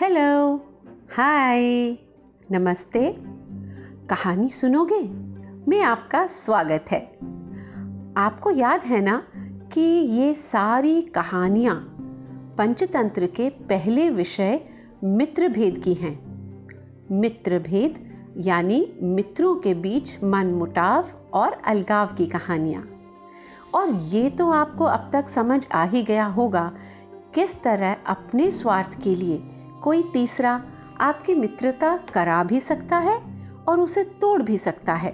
Hello hi नमस्ते. कहानी सुनोगे? में आपका स्वागत है। आपको याद है ना कि ये सारी कहानियाँ पंचतंत्र के पहले विषय मित्र भेद की हैं। मित्र भेद यानी मित्रों के बीच मनमुटाव और अलगाव की कहानियाँ। और ये तो आपको अब तक समझ आ ही गया होगा किस तरह अपने स्वार्थ के लिए कोई तीसरा आपकी मित्रता करा भी सकता है और उसे तोड़ भी सकता है।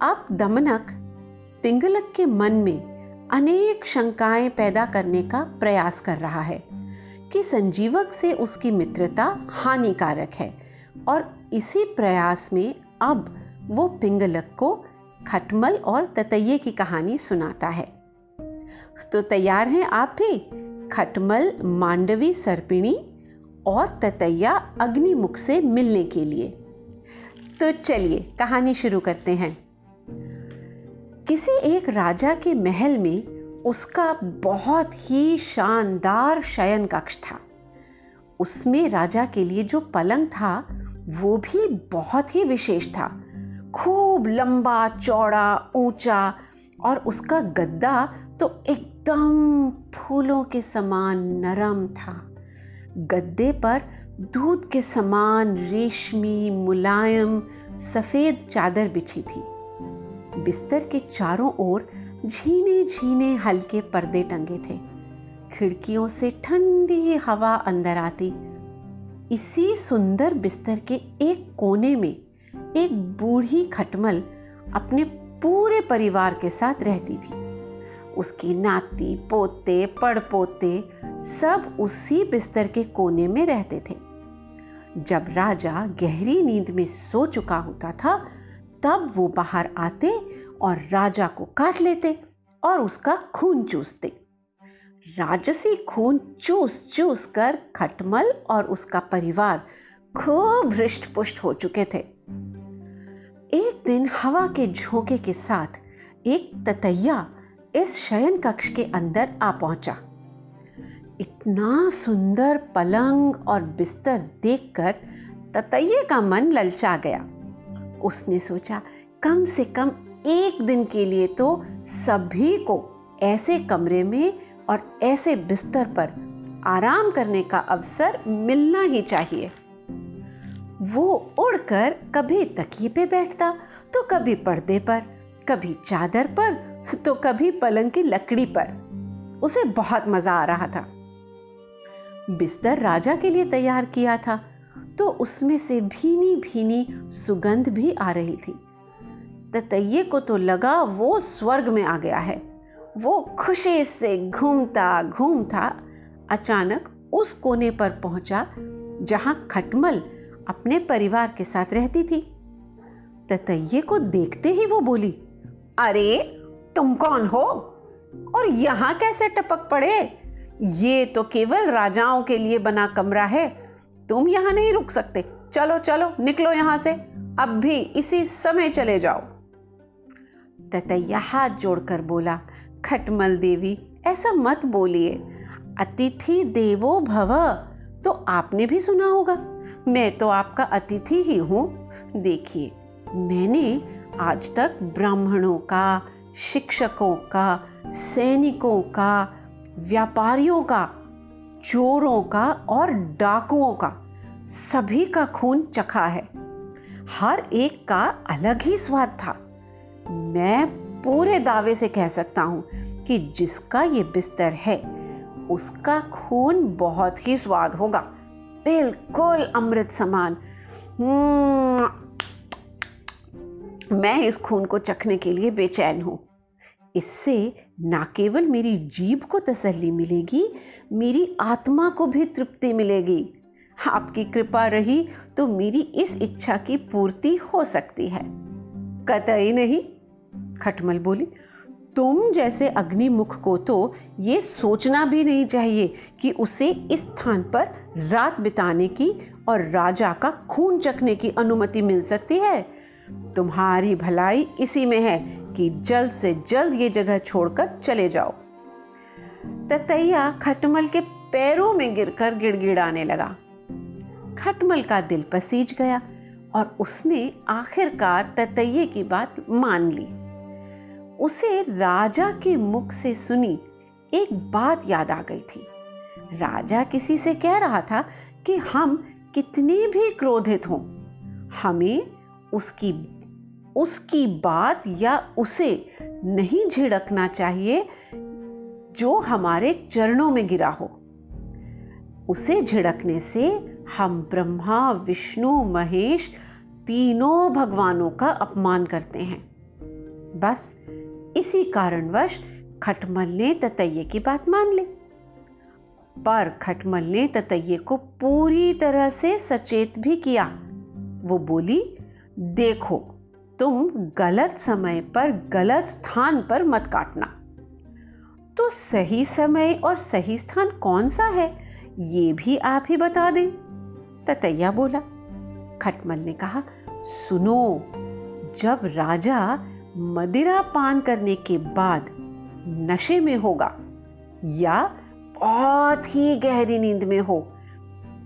अब दमनक, पिंगलक के मन में अनेक शंकाएँ पैदा करने का प्रयास कर रहा है कि संजीवक से उसकी मित्रता हानिकारक है और इसी प्रयास में अब वो पिंगलक को खटमल और ततये की कहानी सुनाता है। तो तैयार हैं आप भी? खटमल, मांडवी, सर्पिणी और ततैया अग्निमुख से मिलने के लिए। तो चलिए, कहानी शुरू करते हैं। किसी एक राजा के महल में उसका बहुत ही शानदार शयन कक्ष था। उसमें राजा के लिए जो पलंग था, वो भी बहुत ही विशेष था। खूब लंबा, चौड़ा, ऊँचा और उसका गद्दा तो एकदम फूलों के समान नरम था। गद्दे पर दूध के समान रेशमी, मुलायम, सफ़ेद चादर बिछी थी। बिस्तर के चारों ओर झीने झीने हल्के पर्दे टंगे थे। खिड़कियों से ठंडी हवा अंदर आती। इसी सुंदर बिस्तर के एक कोने में एक बूढ़ी खटमल अपने पूरे परिवार के साथ रहती थी। उसकी नाती, पोते, पड़पोते सब उसी बिस्तर के कोने में रहते थे। जब राजा गहरी नींद में सो चुका होता था, तब वो बाहर आते और राजा को काट लेते और उसका खून चूसते। राजसी खून चूस चूस कर खटमल और उसका परिवार खूब हृष्ट पुष्ट हो चुके थे। एक दिन हवा के झोंके के साथ एक ततैया इस शयन कक्ष के अंदर आ पहुँचा। इतना सुंदर पलंग और बिस्तर देखकर ततैये का मन ललचा गया। उसने सोचा, कम से कम एक दिन के लिए तो सभी को ऐसे कमरे में और ऐसे बिस्तर पर आराम करने का अवसर मिलना ही चाहिए। वो उड़कर कभी तकिए पे बैठता तो कभी पर्दे पर, कभी चादर पर तो कभी पलंग की लकड़ी पर। उसे बहुत मज़ा आ रहा था। बिस्तर राजा के लिए तैयार किया था तो उसमें से भीनी भीनी सुगंध भी आ रही थी। ततैये को तो लगा वो स्वर्ग में आ गया है। वो खुशी से घूमता घूमता अचानक उस कोने पर पहुँचा, जहाँ खटमल अपने परिवार के साथ रहती थी। ततये को देखते ही वो बोली, अरे तुम कौन हो? और यहाँ कैसे टपक पड़े? ये तो केवल राजाओं के लिए बना कमरा है। तुम यहाँ नहीं रुक सकते। चलो चलो, निकलो यहाँ से। अब भी इसी समय चले जाओ। ततैया हाथ जोड़कर बोला, खटमल देवी, ऐसा मत बोलिए। अतिथि देवो भव। तो आपने भी सुना होगा। मैं तो आपका अतिथि ही हूँ। देखिए, मैंने आज तक ब्राह्मणों का शिक्षकों का सैनिकों का व्यापारियों का चोरों का और डाकुओं का सभी का खून चखा है। हर एक का अलग ही स्वाद था। मैं पूरे दावे से कह सकता हूँ कि जिसका ये बिस्तर है उसका खून बहुत ही स्वाद होगा। बिल्कुल अमृत समान। हम्म, मैं इस खून को चखने के लिए बेचैन हूँ। इससे ना केवल मेरी जीभ को तसल्ली मिलेगी, मेरी आत्मा को भी तृप्ति मिलेगी। आपकी कृपा रही तो मेरी इस इच्छा की पूर्ति हो सकती है। कतई नहीं, खटमल बोली। तुम जैसे अग्निमुख को तो ये सोचना भी नहीं चाहिए कि उसे इस स्थान पर रात बिताने की और राजा का खून चखने की अनुमति मिल सकती है। तुम्हारी भलाई इसी में है कि जल्द से जल्द ये जगह छोड़कर चले जाओ। ततैया खटमल के पैरों में गिरकर गिड़गिड़ाने लगा। खटमल का दिल पसीज गया और उसने आखिरकार ततैये की बात मान ली। उसे राजा के मुख से सुनी एक बात याद आ गई थी। राजा किसी से कह रहा था कि हम कितने भी क्रोधित हों, हमें उसकी उसकी बात या उसे नहीं झिड़कना चाहिए जो हमारे चरणों में गिरा हो। उसे झिड़कने से हम ब्रह्मा, विष्णु, महेश तीनों भगवानों का अपमान करते हैं। बस इसी कारणवश खटमल ने ततये की बात मान ली। पर खटमल ने ततये को पूरी तरह से सचेत भी किया। वो बोली, देखो तुम गलत समय पर गलत स्थान पर मत काटना। तो सही समय और सही स्थान कौन सा है, ये भी आप ही बता दें। ततैया बोला। खटमल ने कहा, सुनो, जब राजा मदिरा पान करने के बाद नशे में होगा या बहुत ही गहरी नींद में हो,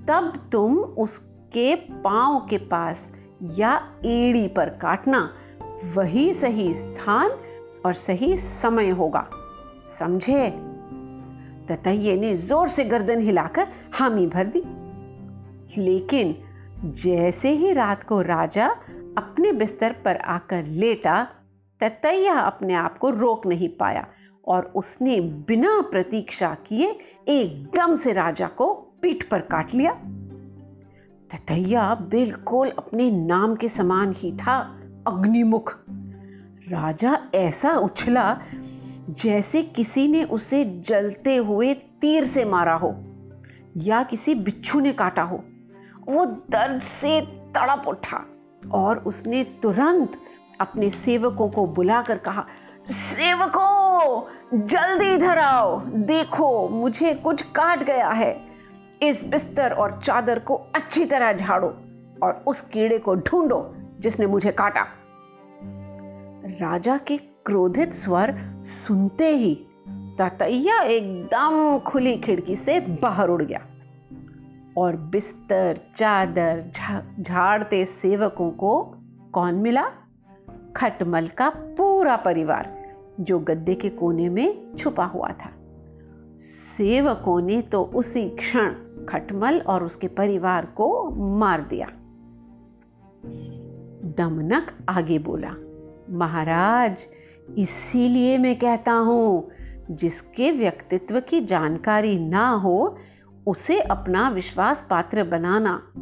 तब तुम उसके पाँव के पास या एड़ी पर काटना, वही सही स्थान और सही समय होगा। समझे? ततैये ने ज़ोर से गर्दन हिलाकर हामी भर दी। लेकिन जैसे ही रात को राजा अपने बिस्तर पर आकर लेटा, ततैया अपने आप को रोक नहीं पाया और उसने बिना प्रतीक्षा किए एकदम से राजा को पीठ पर काट लिया। ततैया बिल्कुल अपने नाम के समान ही था, अग्निमुख। राजा ऐसा उछला जैसे किसी ने उसे जलते हुए तीर से मारा हो, या किसी बिच्छू ने काटा हो। वो दर्द से तड़प उठा और उसने तुरंत अपने सेवकों को बुलाकर कहा, सेवकों, जल्दी इधर आओ। देखो, मुझे कुछ काट गया है। इस बिस्तर और चादर को अच्छी तरह झाड़ो और उस कीड़े को ढूंढो जिसने मुझे काटा। राजा के क्रोधित स्वर सुनते ही ततैया एकदम खुली खिड़की से बाहर उड़ गया और बिस्तर, चादर झाड़ते सेवकों को कौन मिला? खटमल का पूरा परिवार जो गद्दे के कोने में छुपा हुआ था। सेवकों ने तो उसी क्षण खटमल और उसके परिवार को मार दिया। दमनक आगे बोला, महाराज, इसीलिए मैं कहता हूँ, जिसके व्यक्तित्व की जानकारी ना हो, उसे अपना विश्वास पात्र बनाना।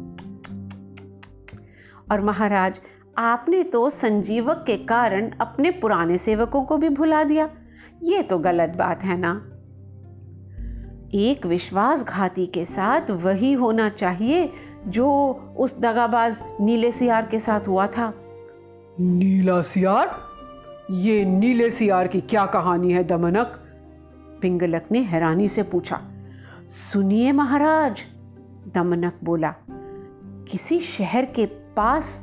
और महाराज, आपने तो संजीवक के कारण अपने पुराने सेवकों को भी भुला दिया। ये तो गलत बात है ना। एक विश्वासघाती के साथ वही होना चाहिए जो उस दगाबाज नीले सियार के साथ हुआ था। नीला सियार? ये नीले सियार की क्या कहानी है, दमनक? पिंगलक ने हैरानी से पूछा। सुनिए महाराज, दमनक बोला, किसी शहर के पास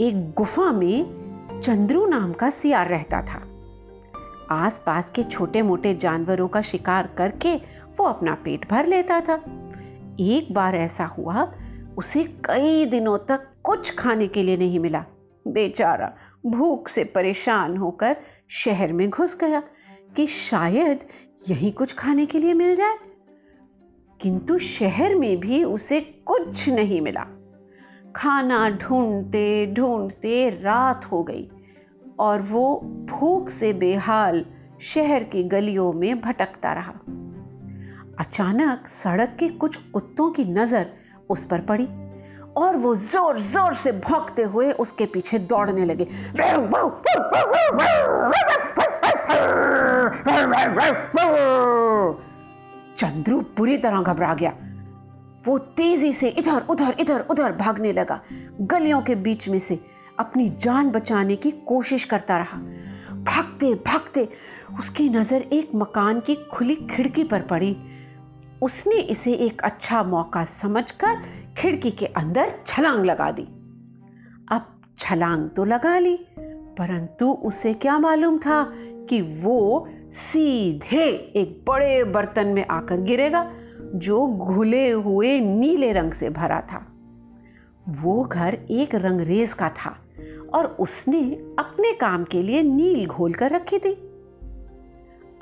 एक गुफा में चंद्रू नाम का सियार रहता था। आसपास के छोटे मोटे जानवरों का शिकार करके वो अपना पेट भर लेता था। एक बार ऐसा हुआ, उसे कई दिनों तक कुछ खाने के लिए नहीं मिला। बेचारा भूख से परेशान होकर शहर में घुस गया कि शायद यही कुछ खाने के लिए मिल जाए। किंतु शहर में भी उसे कुछ नहीं मिला। खाना ढूंढते ढूंढते रात हो गई और वो भूख से बेहाल शहर की गलियों में भटकता रहा। अचानक सड़क के कुछ कुत्तों की नज़र उस पर पड़ी और वो ज़ोर ज़ोर से भौंकते हुए उसके पीछे दौड़ने लगे। चंद्रू पूरी तरह घबरा गया। वो तेज़ी से इधर, उधर इधर, उधर भागने लगा। गलियों के बीच में से अपनी जान बचाने की कोशिश करता रहा। भागते भागते उसकी नज़र एक मकान की खुली खिड़की पर पड़ी। उसने इसे एक अच्छा मौका समझकर खिड़की के अंदर छलांग लगा दी। अब छलांग तो लगा ली, परंतु उसे क्या मालूम था कि वो सीधे एक बड़े बर्तन में आकर गिरेगा, जो घुले हुए नीले रंग से भरा था। वो घर एक रंगरेज का था और उसने अपने काम के लिए नील घोल कर रखी थी।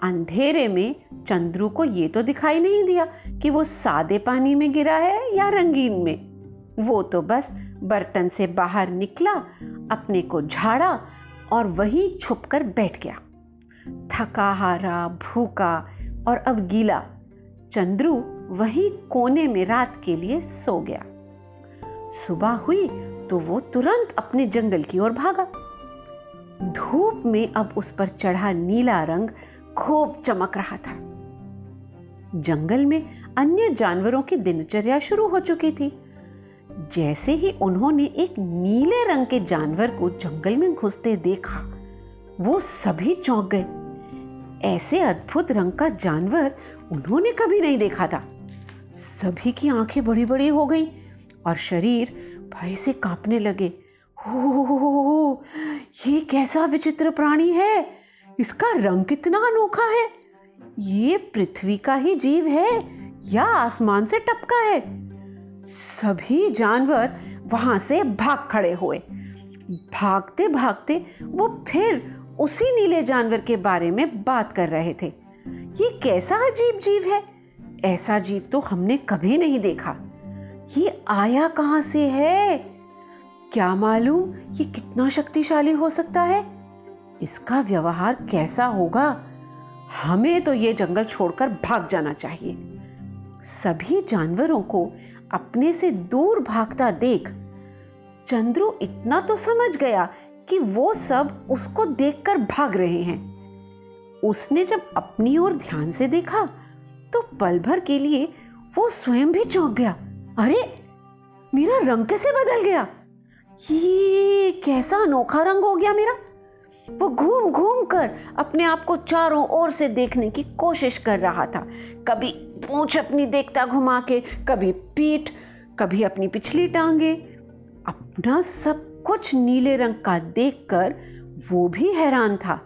अंधेरे में चंद्रू को यह तो दिखाई नहीं दिया कि वो सादे पानी में गिरा है या रंगीन में। वो तो बस बर्तन से बाहर निकला, अपने को झाड़ा और वहीं छुपकर बैठ गया। थका हारा, भूखा और अब गीला, चंद्रू वहीं कोने में रात के लिए सो गया। सुबह हुई तो वो तुरंत अपने जंगल की ओर भागा। धूप में अब उस पर चढ़ा नीला रंग खूब चमक रहा था। जंगल में अन्य जानवरों की दिनचर्या शुरू हो चुकी थी। जैसे ही उन्होंने एक नीले रंग के जानवर को जंगल में घुसते देखा, वो सभी चौंक गए। ऐसे अद्भुत रंग का जानवर उन्होंने कभी नहीं देखा था। सभी की आँखें बड़ी बड़ी हो गई और शरीर भय से कांपने लगे। हो ये कैसा विचित्र प्राणी है? इसका रंग कितना अनोखा है। ये पृथ्वी का ही जीव है या आसमान से टपका है। सभी जानवर वहाँ से भाग खड़े हुए। भागते भागते वो फिर उसी नीले जानवर के बारे में बात कर रहे थे। ये कैसा अजीब जीव है? ऐसा जीव तो हमने कभी नहीं देखा। ये आया कहाँ से है? क्या मालूम ये कितना शक्तिशाली हो सकता है? इसका व्यवहार कैसा होगा? हमें तो ये जंगल छोड़कर भाग जाना चाहिए। सभी जानवरों को अपने से दूर भागता देख चंद्रू इतना तो समझ गया कि वो सब उसको देखकर भाग रहे हैं। उसने जब अपनी ओर ध्यान से देखा तो पल भर के लिए वो स्वयं भी चौंक गया। अरे, मेरा रंग कैसे बदल गया? ये कैसा अनोखा रंग हो गया मेरा। वो घूम घूम कर अपने आप को चारों ओर से देखने की कोशिश कर रहा था। कभी पूंछ अपनी देखता घुमा के, कभी पीठ, कभी अपनी पिछली टांगे। अपना सब कुछ नीले रंग का देखकर वो भी हैरान था।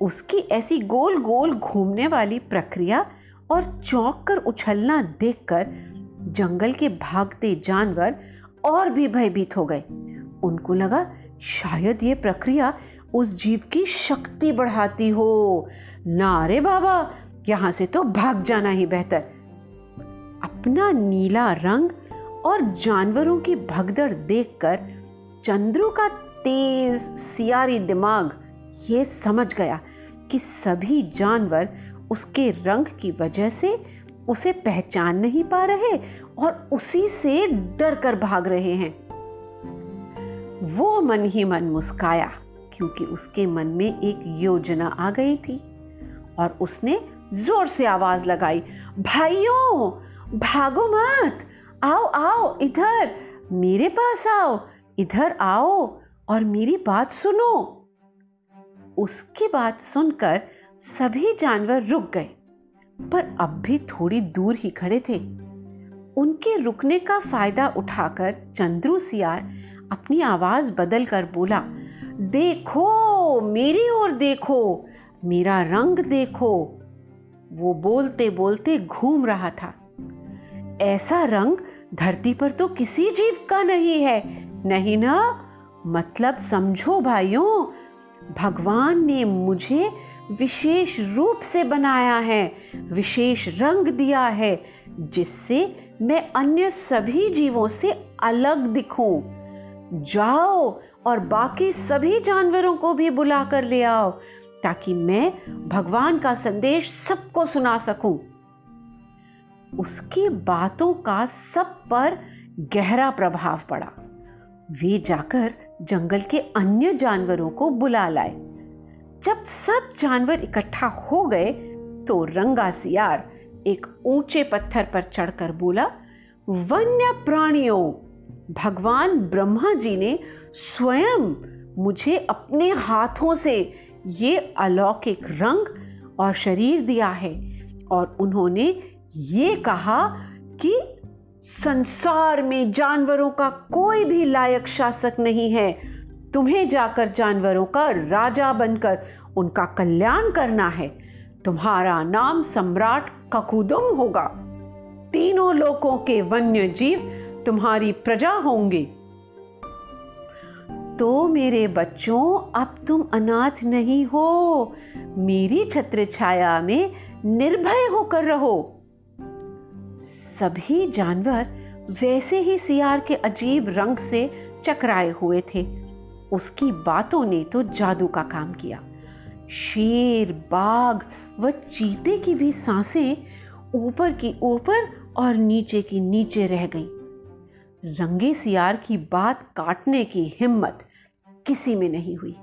उसकी ऐसी गोल गोल घूमने वाली प्रक्रिया और चौंक कर उछलना देखकर जंगल के भागते जानवर और भी भयभीत हो गए। उनको लगा शायद ये प्रक्रिया उस जीव की शक्ति बढ़ाती हो। ना रे बाबा, यहाँ से तो भाग जाना ही बेहतर। अपना नीला रंग और जानवरों की भगदड़ देखकर चंद्रू का तेज, सियारी दिमाग ये समझ गया कि सभी जानवर उसके रंग की वजह से उसे पहचान नहीं पा रहे और उसी से डर कर भाग रहे हैं। वो मन ही मन मुस्काया। क्योंकि उसके मन में एक योजना आ गई थी। और उसने ज़ोर से आवाज़ लगाई, भाइयों, भागो मत। आओ आओ, इधर। मेरे पास आओ, इधर आओ और मेरी बात सुनो। उसकी बात सुनकर सभी जानवर रुक गए, पर अब भी थोड़ी दूर ही खड़े थे। उनके रुकने का फ़ायदा उठाकर चंद्रू सियार अपनी आवाज़ बदलकर बोला देखो, मेरी ओर देखो, मेरा रंग देखो। वो बोलते बोलते घूम रहा था। ऐसा रंग धरती पर तो किसी जीव का नहीं है, नहीं ना? मतलब समझो भाइयों, भगवान ने मुझे विशेष रूप से बनाया है, विशेष रंग दिया है, जिससे मैं अन्य सभी जीवों से अलग दिखूं। जाओ और बाकी सभी जानवरों को भी बुला कर ले आओ, ताकि मैं भगवान का संदेश सबको सुना सकूँ। उसकी बातों का सब पर गहरा प्रभाव पड़ा। वे जाकर जंगल के अन्य जानवरों को बुला लाए। जब सब जानवर इकट्ठा हो गए तो रंगा सियार एक ऊँचे पत्थर पर चढ़कर बोला, वन्य प्राणियों भगवान ब्रह्मा जी ने स्वयं मुझे अपने हाथों से ये अलौकिक रंग और शरीर दिया है और उन्होंने ये कहा कि संसार में जानवरों का कोई भी लायक शासक नहीं है। तुम्हें जाकर जानवरों का राजा बनकर उनका कल्याण करना है। तुम्हारा नाम सम्राट ककुदुम होगा। तीनों लोकों के वन्य जीव तुम्हारी प्रजा होंगे। तो मेरे बच्चों, अब तुम अनाथ नहीं हो। मेरी छत्र छाया में निर्भय होकर रहो। सभी जानवर वैसे ही सियार के अजीब रंग से चकराए हुए थे। उसकी बातों ने तो जादू का काम किया। शेर, बाघ व चीते की भी साँसें ऊपर की ऊपर और नीचे की नीचे रह गई। रंगे सियार की बात काटने की हिम्मत किसी में नहीं हुई।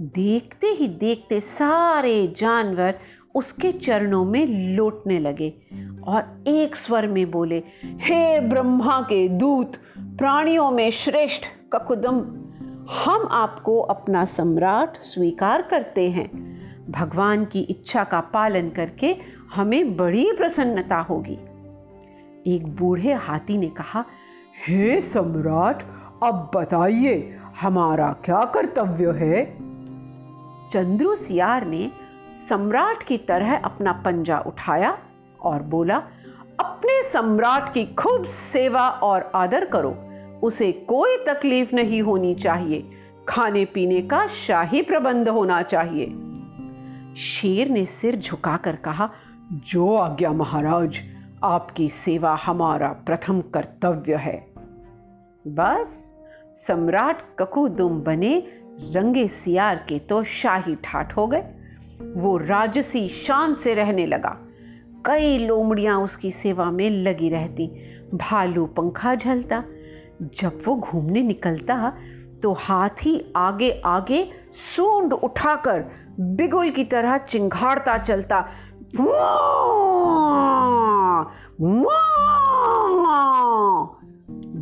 देखते ही देखते सारे जानवर उसके चरणों में लौटने लगे और एक स्वर में बोले, हे ब्रह्मा के दूत, प्राणियों में श्रेष्ठ ककुदम, हम आपको अपना सम्राट स्वीकार करते हैं। भगवान की इच्छा का पालन करके हमें बड़ी प्रसन्नता होगी। एक बूढ़े हाथी ने कहा हे सम्राट, अब बताइए, हमारा क्या कर्तव्य है? चंद्रू सियार ने सम्राट की तरह अपना पंजा उठाया और बोला, अपने सम्राट की खूब सेवा और आदर करो। उसे कोई तकलीफ़ नहीं होनी चाहिए। खाने पीने का शाही प्रबंध होना चाहिए। शेर ने सिर झुकाकर कहा, जो आज्ञा महाराज, आपकी सेवा हमारा प्रथम कर्तव्य है। बस, सम्राट ककुदुम बने, रंगे सियार के तो शाही ठाठ हो गए। वो राजसी शान से रहने लगा। कई लोमड़ियाँ उसकी सेवा में लगी रहती। भालू पंखा झलता। जब वो घूमने निकलता तो हाथी आगे आगे सूंड उठाकर बिगुल की तरह चिंघाड़ता चलता।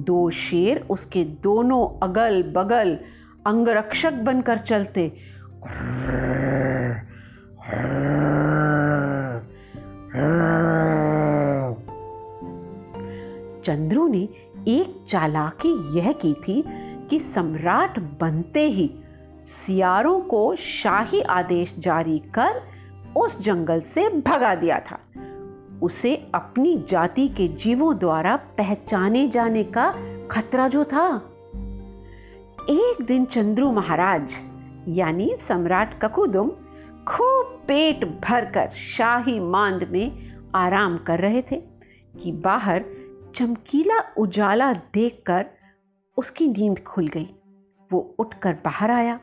दो शेर उसके दोनों अगल बगल अंगरक्षक बनकर चलते। चंद्रू ने एक चालाकी यह की थी कि सम्राट बनते ही सियारों को शाही आदेश जारी कर उस जंगल से भगा दिया था। उसे अपनी जाति के जीवों द्वारा पहचाने जाने का खतरा जो था। एक दिन चंद्रू महाराज, यानी सम्राट ककुदुम, खूब पेट भरकर शाही मांद में आराम कर रहे थे कि बाहर चमकीला उजाला देखकर उसकी नींद खुल गई। वो उठकर बाहर आया।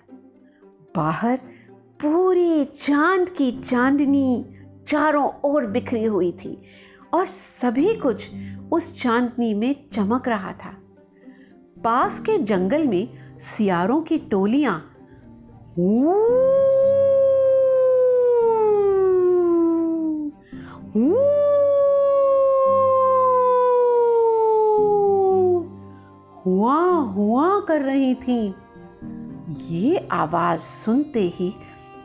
बाहर पूरी चाँद की चांदनी चारों ओर बिखरी हुई थी और सभी कुछ उस चांदनी में चमक रहा था। पास के जंगल में सियारों की टोलियाँ हुआ हुआ कर रही थी। ये आवाज़ सुनते ही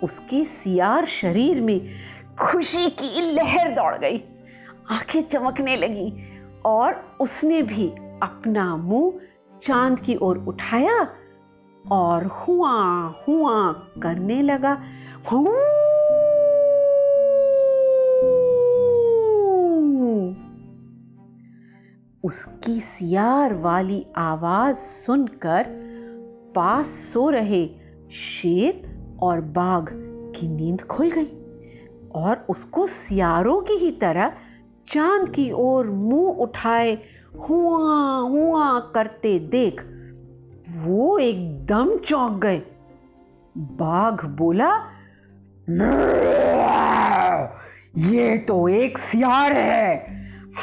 उसके सियार शरीर में खुशी की लहर दौड़ गई। आँखें चमकने लगी और उसने भी अपना मुँह चाँद की ओर उठाया और हुआ हुआ करने लगा। उसकी सियार वाली आवाज़ सुनकर पास सो रहे शेर और बाघ की नींद खुल गई। और उसको सियारों की ही तरह चाँद की ओर मुँह उठाए, हुआ हुआ करते देख, वो एकदम चौंक गए। बाघ बोला, ये तो एक सियार है।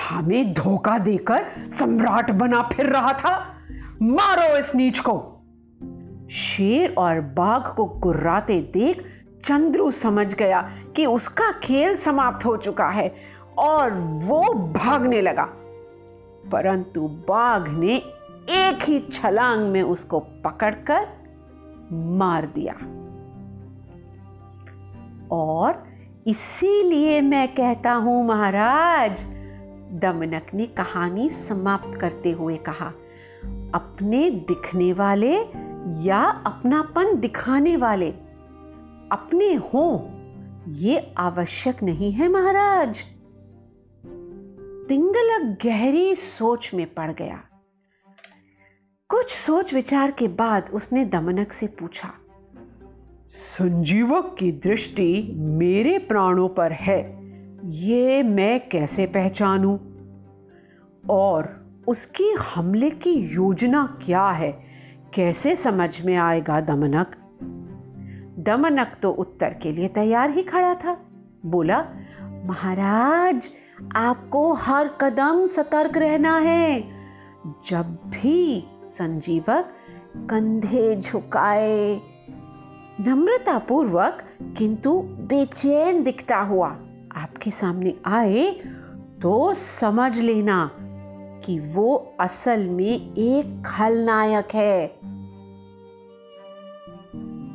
हमें धोखा देकर सम्राट बना फिर रहा था। मारो इस नीच को। शेर और बाघ को गुर्राते देख चंद्रू समझ गया कि उसका खेल समाप्त हो चुका है और वो भागने लगा। परंतु बाघ ने एक ही छलांग में उसको पकड़कर मार दिया। और इसीलिए मैं कहता हूँ, महाराज, दमनक ने कहानी समाप्त करते हुए कहा, अपने दिखने वाले या अपनापन दिखाने वाले अपने हों, ये आवश्यक नहीं है महाराज। पिंगलक गहरी सोच में पड़ गया। कुछ सोच विचार के बाद उसने दमनक से पूछा, संजीवक की दृष्टि मेरे प्राणों पर है, ये मैं कैसे पहचानूं? और उसकी हमले की योजना क्या है? कैसे समझ में आएगा दमनक? दमनक तो उत्तर के लिए तैयार ही खड़ा था। बोला, महाराज, आपको हर कदम सतर्क रहना है। जब भी संजीवक कंधे झुकाए, नम्रतापूर्वक किंतु बेचैन दिखता हुआ आपके सामने आए तो समझ लेना कि वो असल में एक खलनायक है।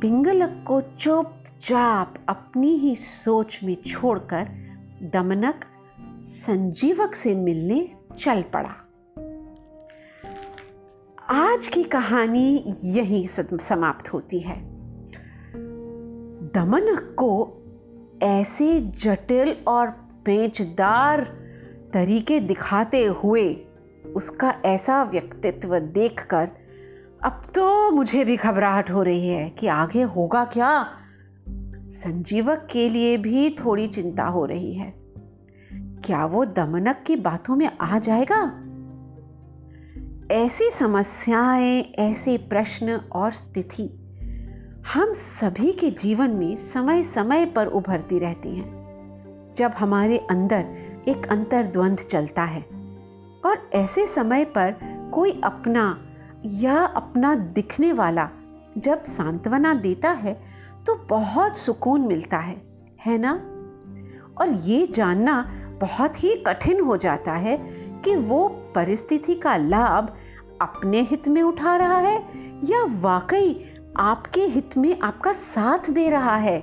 पिंगलक को चुपचाप अपनी ही सोच में छोड़कर दमनक संजीवक से मिलने चल पड़ा। आज की कहानी यही समाप्त होती है। दमनक को ऐसे जटिल और पेचदार तरीके दिखाते हुए उसका ऐसा व्यक्तित्व देखकर अब तो मुझे भी घबराहट हो रही है कि आगे होगा क्या? संजीवक के लिए भी थोड़ी चिंता हो रही है। क्या वो दमनक की बातों में आ जाएगा? ऐसी समस्याएँ, ऐसे प्रश्न और स्थिति हम सभी के जीवन में समय समय पर उभरती रहती हैं, जब हमारे अंदर एक अंतर्द्वंद चलता है और ऐसे समय पर कोई अपना या अपना दिखने वाला जब सांत्वना देता है तो बहुत सुकून मिलता है है ना? और ये जानना बहुत ही कठिन हो जाता है कि वो परिस्थिति का लाभ अपने हित में उठा रहा है या वाकई आपके हित में आपका साथ दे रहा है।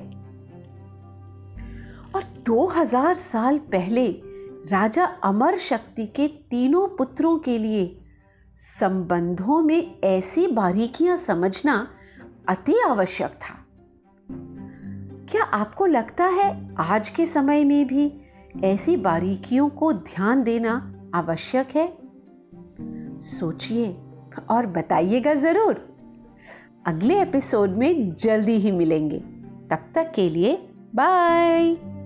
और 2000 साल पहले राजा अमर शक्ति के तीनों पुत्रों के लिए संबंधों में ऐसी बारीकियाँ समझना अति आवश्यक था। क्या आपको लगता है आज के समय में भी ऐसी बारीकियों को ध्यान देना आवश्यक है? सोचिए और बताइएगा ज़रूर। अगले एपिसोड में जल्दी ही मिलेंगे। तब तक के लिए बाय।